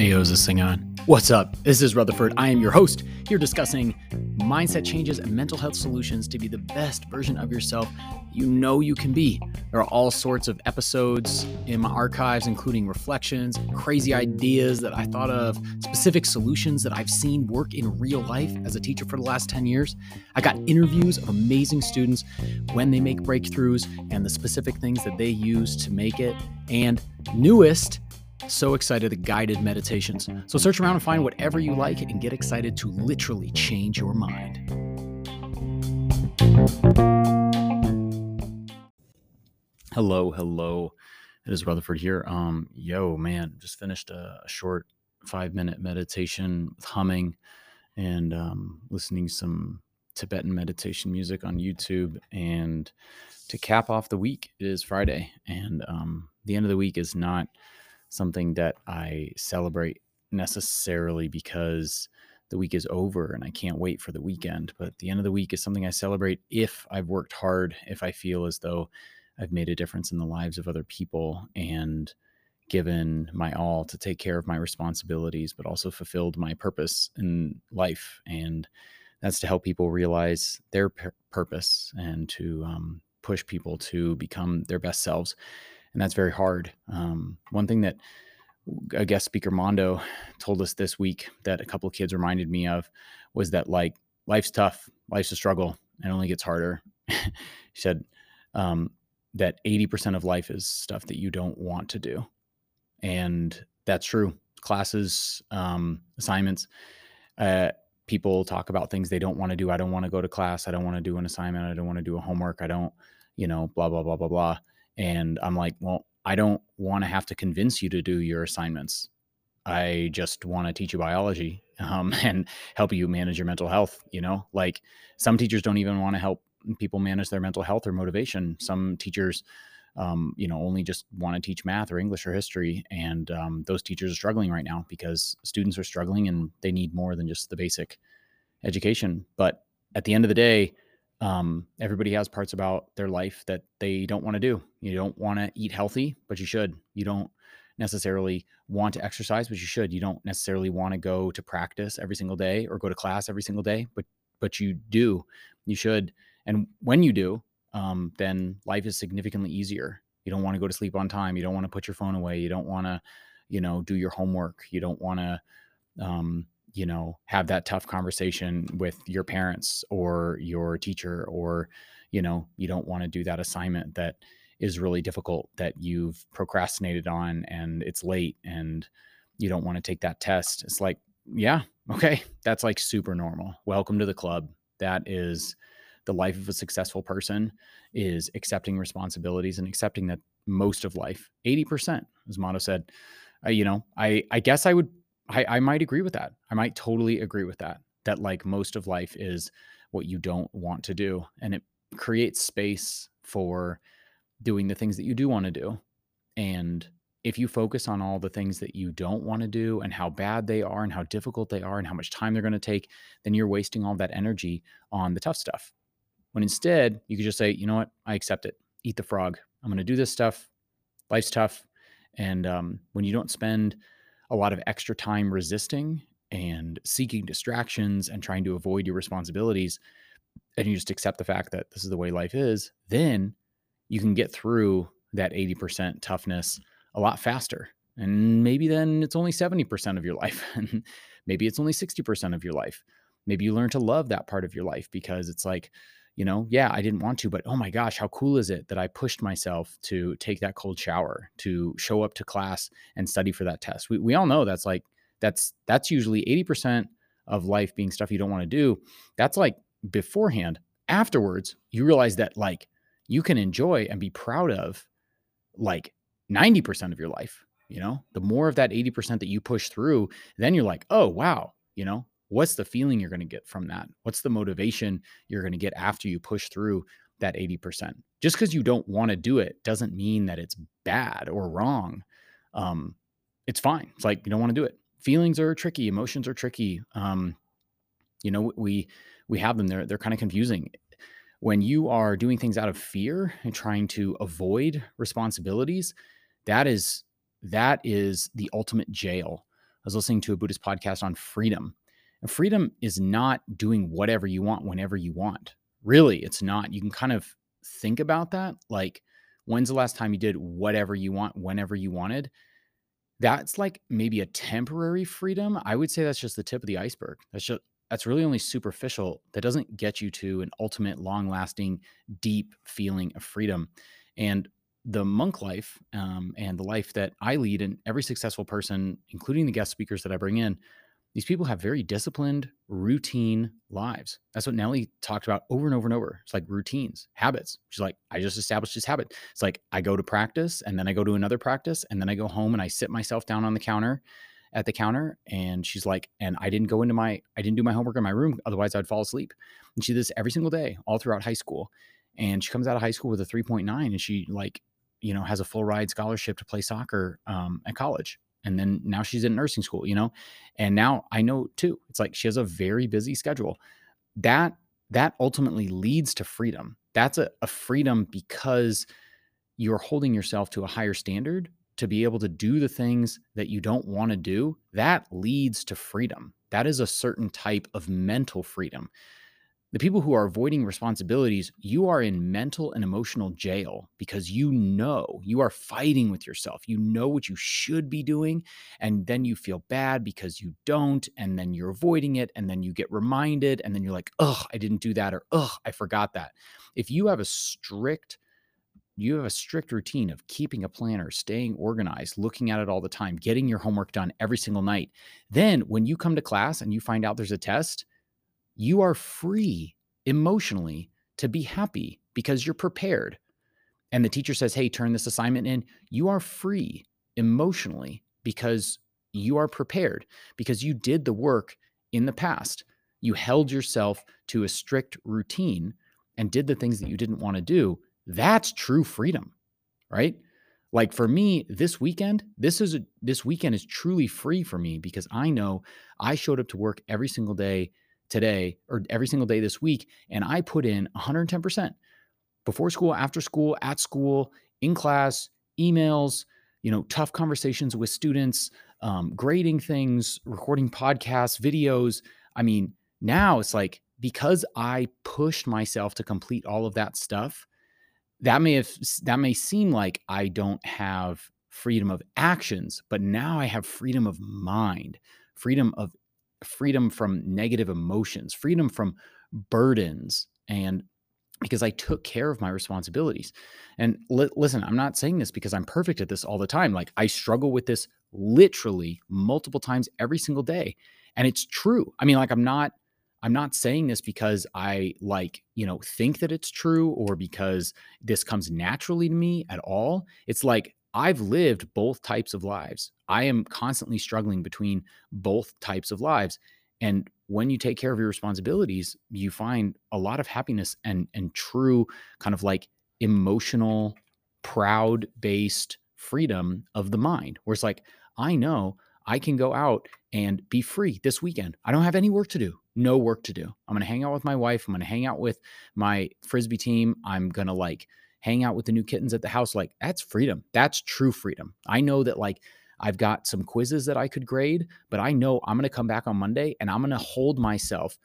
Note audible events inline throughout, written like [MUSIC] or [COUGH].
Ayo, is this thing on? What's up? This is Rutherford. I am your host here discussing mindset changes and mental health solutions to be the best version of yourself you know you can be. There are all sorts of episodes in my archives, including reflections, crazy ideas that I thought of, specific solutions that I've seen work in real life as a teacher for the last 10 years. I got interviews of amazing students when they make breakthroughs and the specific things that they use to make it. And newest, so excited the guided meditations. So search around and find whatever you like and get excited to literally change your mind. Hello, hello. It is Rutherford here. Um, yo, man, just finished a, short five minute meditation with humming and um, listening some Tibetan meditation music on YouTube. And to cap off the week, it is Friday, and um, the end of the week is not something that I celebrate necessarily because the week is over and I can't wait for the weekend. But the end of the week is something I celebrate if I've worked hard, if I feel as though I've made a difference in the lives of other people and given my all to take care of my responsibilities, but also fulfilled my purpose in life. And that's to help people realize their p- purpose and to um, push people to become their best selves and that's very hard. Um, one thing that a guest speaker Mondo told us this week that a couple of kids reminded me of was that like life's tough, life's a struggle, and only gets harder. [LAUGHS] he said um, that 80% of life is stuff that you don't want to do, and that's true. Classes, um, assignments. Uh, people talk about things they don't want to do. I don't want to go to class. I don't want to do an assignment. I don't want to do a homework. I don't, you know, blah blah blah blah blah. And I'm like, well, I don't want to have to convince you to do your assignments. I just want to teach you biology [LAUGHS] um, and help you manage your mental health. You know, like some teachers don't even want to help people manage their mental health or motivation. Some teachers, um, you know, only just want to teach math or English or history. And um, those teachers are struggling right now because students are struggling and they need more than just the basic education. But at the end of the day, um, everybody has parts about their life that they don't want to do. You don't want to eat healthy, but you should. You don't necessarily want to exercise, but you should. You don't necessarily want to go to practice every single day or go to class every single day, but but you do. You should. And when you do, um, then life is significantly easier. You don't want to go to sleep on time. You don't want to put your phone away. You don't want to, you know, do your homework. You don't want to, um, you know have that tough conversation with your parents or your teacher or you know you don't want to do that assignment that is really difficult that you've procrastinated on and it's late and you don't want to take that test. It's like yeah okay that's like super normal. Welcome to the club. That is the life of a successful person is accepting responsibilities and accepting that most of life 80% as Mondo said uh, you know i i guess i would I, I might agree with that. I might totally agree with that. That like most of life is what you don't want to do. And it creates space for doing the things that you do want to do. And if you focus on all the things that you don't want to do and how bad they are and how difficult they are and how much time they're going to take, then you're wasting all that energy on the tough stuff. When instead, you could just say, you know what, I accept it. Eat the frog. I'm going to do this stuff. Life's tough. And um, when you don't spend a lot of extra time resisting and seeking distractions and trying to avoid your responsibilities and you just accept the fact that this is the way life is then you can get through that 80% toughness a lot faster. And maybe then it's only 70% of your life [LAUGHS] and maybe it's only 60% of your life. Maybe you learn to love that part of your life because it's like you know, yeah, I didn't want to, but oh my gosh, how cool is it that I pushed myself to take that cold shower, to show up to class and study for that test. We, we all know that's like, that's, that's usually 80% of life being stuff you don't want to do. That's like beforehand. Afterwards, you realize that like you can enjoy and be proud of like 90% of your life. You know, the more of that 80% that you push through, then you're like, oh, wow, you know, what's the feeling you're going to get from that? What's the motivation you're going to get after you push through that 80%? Just because you don't want to do it doesn't mean that it's bad or wrong. Um, it's fine. It's like you don't want to do it. Feelings are tricky, emotions are tricky. Um, you know, we we have them. They're they're kind of confusing. when you are doing things out of fear and trying to avoid responsibilities, that is that is the ultimate jail. I was listening to a Buddhist podcast on freedom. And freedom is not doing whatever you want whenever you want. Really, it's not. You can kind of think about that. Like, when's the last time you did whatever you want whenever you wanted? That's like maybe a temporary freedom. I would say that's just the tip of the iceberg. That's just that's really only superficial. That doesn't get you to an ultimate, long lasting, deep feeling of freedom. And the monk life um, and the life that I lead, and every successful person, including the guest speakers that I bring in, these people have very disciplined, routine lives. That's what Nellie talked about over and over and over. It's like routines, habits. She's like, I just established this habit. It's like I go to practice and then I go to another practice and then I go home and I sit myself down on the counter at the counter and she's like and i didn't go into my i didn't do my homework in my room otherwise i'd fall asleep and she did this every single day all throughout high school and she comes out of high school with a 3.9 and she like you know has a full ride scholarship to play soccer um, at college and then now she's in nursing school you know and now i know too it's like she has a very busy schedule that that ultimately leads to freedom that's a, a freedom because you're holding yourself to a higher standard to be able to do the things that you don't want to do, that leads to freedom. That is a certain type of mental freedom. The people who are avoiding responsibilities, you are in mental and emotional jail because you know you are fighting with yourself. You know what you should be doing. And then you feel bad because you don't. And then you're avoiding it. And then you get reminded. And then you're like, ugh, I didn't do that. Or ugh, I forgot that. If you have a strict you have a strict routine of keeping a planner, staying organized, looking at it all the time, getting your homework done every single night, then when you come to class and you find out there's a test, you are free emotionally to be happy because you're prepared. And the teacher says, Hey, turn this assignment in. You are free emotionally because you are prepared, because you did the work in the past. You held yourself to a strict routine and did the things that you didn't want to do that's true freedom, right? Like for me, this weekend, this is a, this weekend is truly free for me because I know I showed up to work every single day today or every single day this week and I put in 110% before school, after school, at school, in class, emails, you know, tough conversations with students, um, grading things, recording podcasts, videos. I mean, now it's like because I pushed myself to complete all of that stuff, that may have that may seem like I don't have freedom of actions, but now I have freedom of mind, freedom of freedom from negative emotions, freedom from burdens and because I took care of my responsibilities. And li- listen, I'm not saying this because I'm perfect at this all the time. Like I struggle with this literally multiple times every single day. And it's true. I mean, like I'm not I'm not saying this because I like, you know, think that it's true or because this comes naturally to me at all. It's like I've lived both types of lives. I am constantly struggling between both types of lives. And when you take care of your responsibilities, you find a lot of happiness and and true kind of like emotional, proud based freedom of the mind. Where it's like, I know I can go out and be free this weekend. I don't have any work to do no work to do. I'm going to hang out with my wife. I'm going to hang out with my frisbee team. I'm going to like hang out with the new kittens at the house. Like that's freedom. That's true freedom. I know that like I've got some quizzes that I could grade, but I know I'm going to come back on Monday and I'm going to hold myself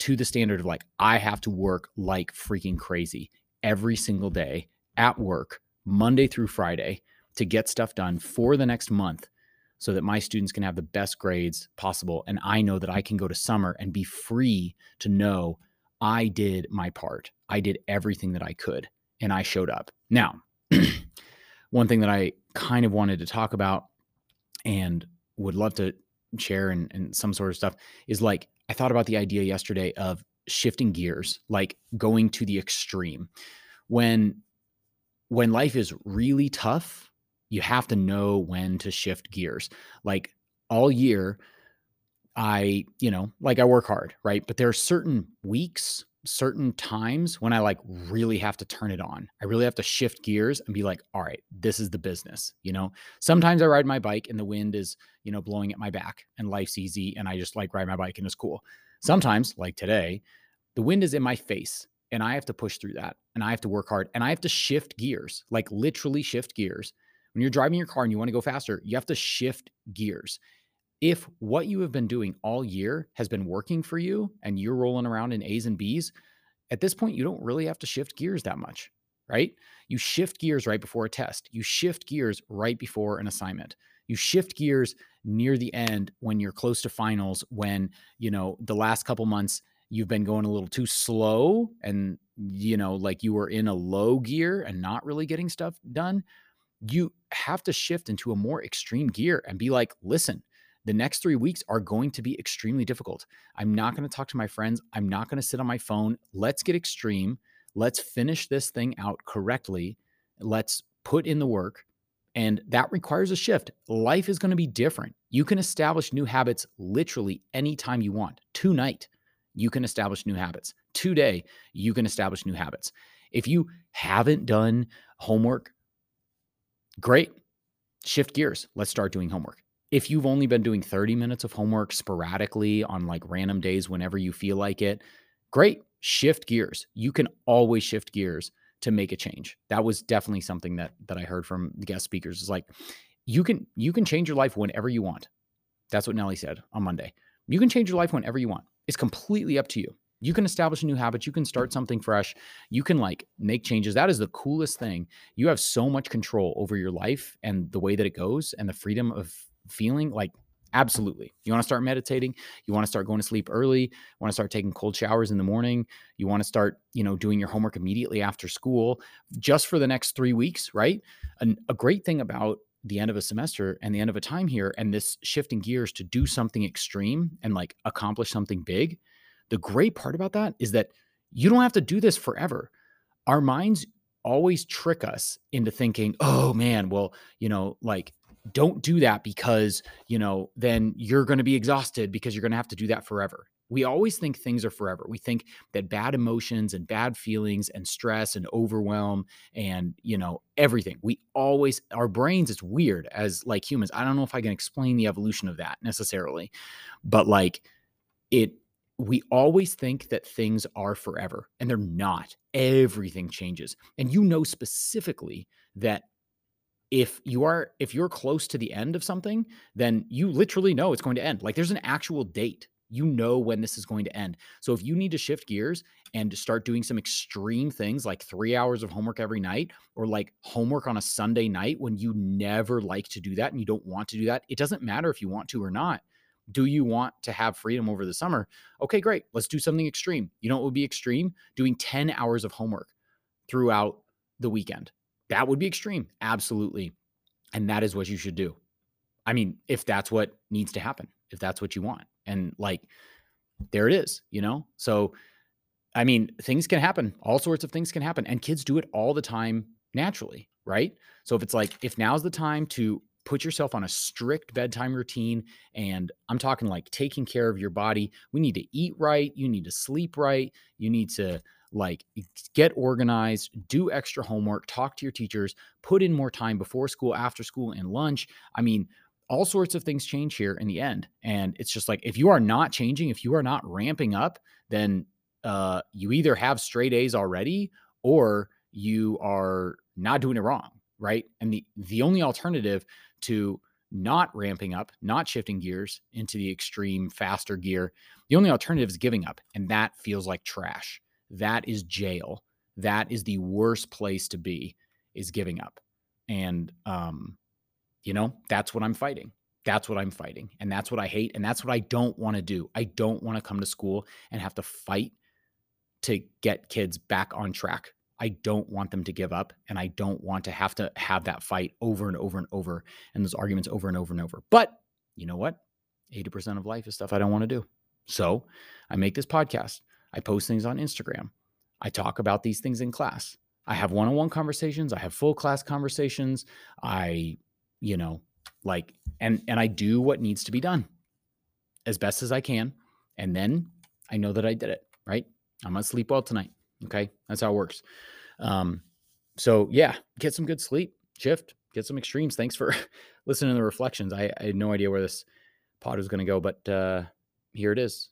to the standard of like I have to work like freaking crazy every single day at work, Monday through Friday to get stuff done for the next month so that my students can have the best grades possible. And I know that I can go to summer and be free to know I did my part. I did everything that I could and I showed up. Now, [CLEARS THROAT] one thing that I kind of wanted to talk about and would love to share and, and some sort of stuff is like I thought about the idea yesterday of shifting gears, like going to the extreme. When when life is really tough, you have to know when to shift gears. Like all year, I, you know, like I work hard, right? But there are certain weeks, certain times when I like really have to turn it on. I really have to shift gears and be like, all right, this is the business. You know, sometimes I ride my bike and the wind is, you know, blowing at my back and life's easy and I just like ride my bike and it's cool. Sometimes, like today, the wind is in my face and I have to push through that and I have to work hard and I have to shift gears, like literally shift gears. When you're driving your car and you want to go faster, you have to shift gears. If what you have been doing all year has been working for you and you're rolling around in A's and B's, at this point, you don't really have to shift gears that much, right? You shift gears right before a test, you shift gears right before an assignment. You shift gears near the end when you're close to finals, when, you know, the last couple months you've been going a little too slow and, you know, like you were in a low gear and not really getting stuff done. You have to shift into a more extreme gear and be like, listen, the next three weeks are going to be extremely difficult. I'm not going to talk to my friends. I'm not going to sit on my phone. Let's get extreme. Let's finish this thing out correctly. Let's put in the work. And that requires a shift. Life is going to be different. You can establish new habits literally anytime you want. Tonight, you can establish new habits. Today, you can establish new habits. If you haven't done homework, great. Shift gears. Let's start doing homework if you've only been doing 30 minutes of homework sporadically on like random days whenever you feel like it, great. Shift gears. You can always shift gears to make a change. That was definitely something that that I heard from the guest speakers. Is like you can you can change your life whenever you want. That's what Nelly said on Monday. You can change your life whenever you want. It's completely up to you. You can establish a new habit. You can start something fresh. You can like make changes. That is the coolest thing. You have so much control over your life and the way that it goes and the freedom of feeling like absolutely. You want to start meditating you want to start going to sleep early you want to start taking cold showers in the morning you want to start you know doing your homework immediately after school just for the next three weeks right? And a great thing about the end of a semester and the end of a time here and this shifting gears to do something extreme and like accomplish something big the great part about that is that you don't have to do this forever. Our minds always trick us into thinking oh man well you know like don't do that because, you know, then you're going to be exhausted because you're going to have to do that forever. We always think things are forever. We think that bad emotions and bad feelings and stress and overwhelm and, you know, everything. We always, our brains, it's weird as like humans. I don't know if I can explain the evolution of that necessarily, but like it, we always think that things are forever and they're not. Everything changes. And you know specifically that if you are if you're close to the end of something then you literally know it's going to end. Like there's an actual date. You know when this is going to end. So if you need to shift gears and start doing some extreme things like three hours of homework every night or like homework on a sunday night when you never like to do that and you don't want to do that it doesn't matter if you want to or not. Do you want to have freedom over the summer? Okay great. Let's do something extreme. You know what would be extreme? Doing 10 hours of homework throughout the weekend that would be extreme. Absolutely. And that is what you should do. I mean, if that's what needs to happen, if that's what you want. And like, there it is, you know? So, I mean, things can happen. All sorts of things can happen. And kids do it all the time naturally, right? So if it's like, if now's the time to put yourself on a strict bedtime routine, and I'm talking like taking care of your body, we need to eat right. You need to sleep right. You need to, like get organized, do extra homework, talk to your teachers, put in more time before school, after school, and lunch. I mean, all sorts of things change here in the end. And it's just like if you are not changing, if you are not ramping up, then uh, you either have straight A's already or you are not doing it wrong, right? And the the only alternative to not ramping up, not shifting gears into the extreme faster gear, the only alternative is giving up, and that feels like trash that is jail. That is the worst place to be is giving up. And um you know, that's what I'm fighting. That's what I'm fighting. And that's what I hate and that's what I don't want to do. I don't want to come to school and have to fight to get kids back on track. I don't want them to give up and I don't want to have to have that fight over and over and over and those arguments over and over and over. But you know what? 80% of life is stuff I don't want to do. So I make this podcast. I post things on Instagram. I talk about these things in class. I have one on one conversations. I have full class conversations. I, you know, like, and, and I do what needs to be done as best as I can. And then I know that I did it, right? I'm going to sleep well tonight. Okay. That's how it works. Um, so yeah, get some good sleep, shift, get some extremes. Thanks for [LAUGHS] listening to the reflections. I, I had no idea where this pod was going to go, but uh, here it is.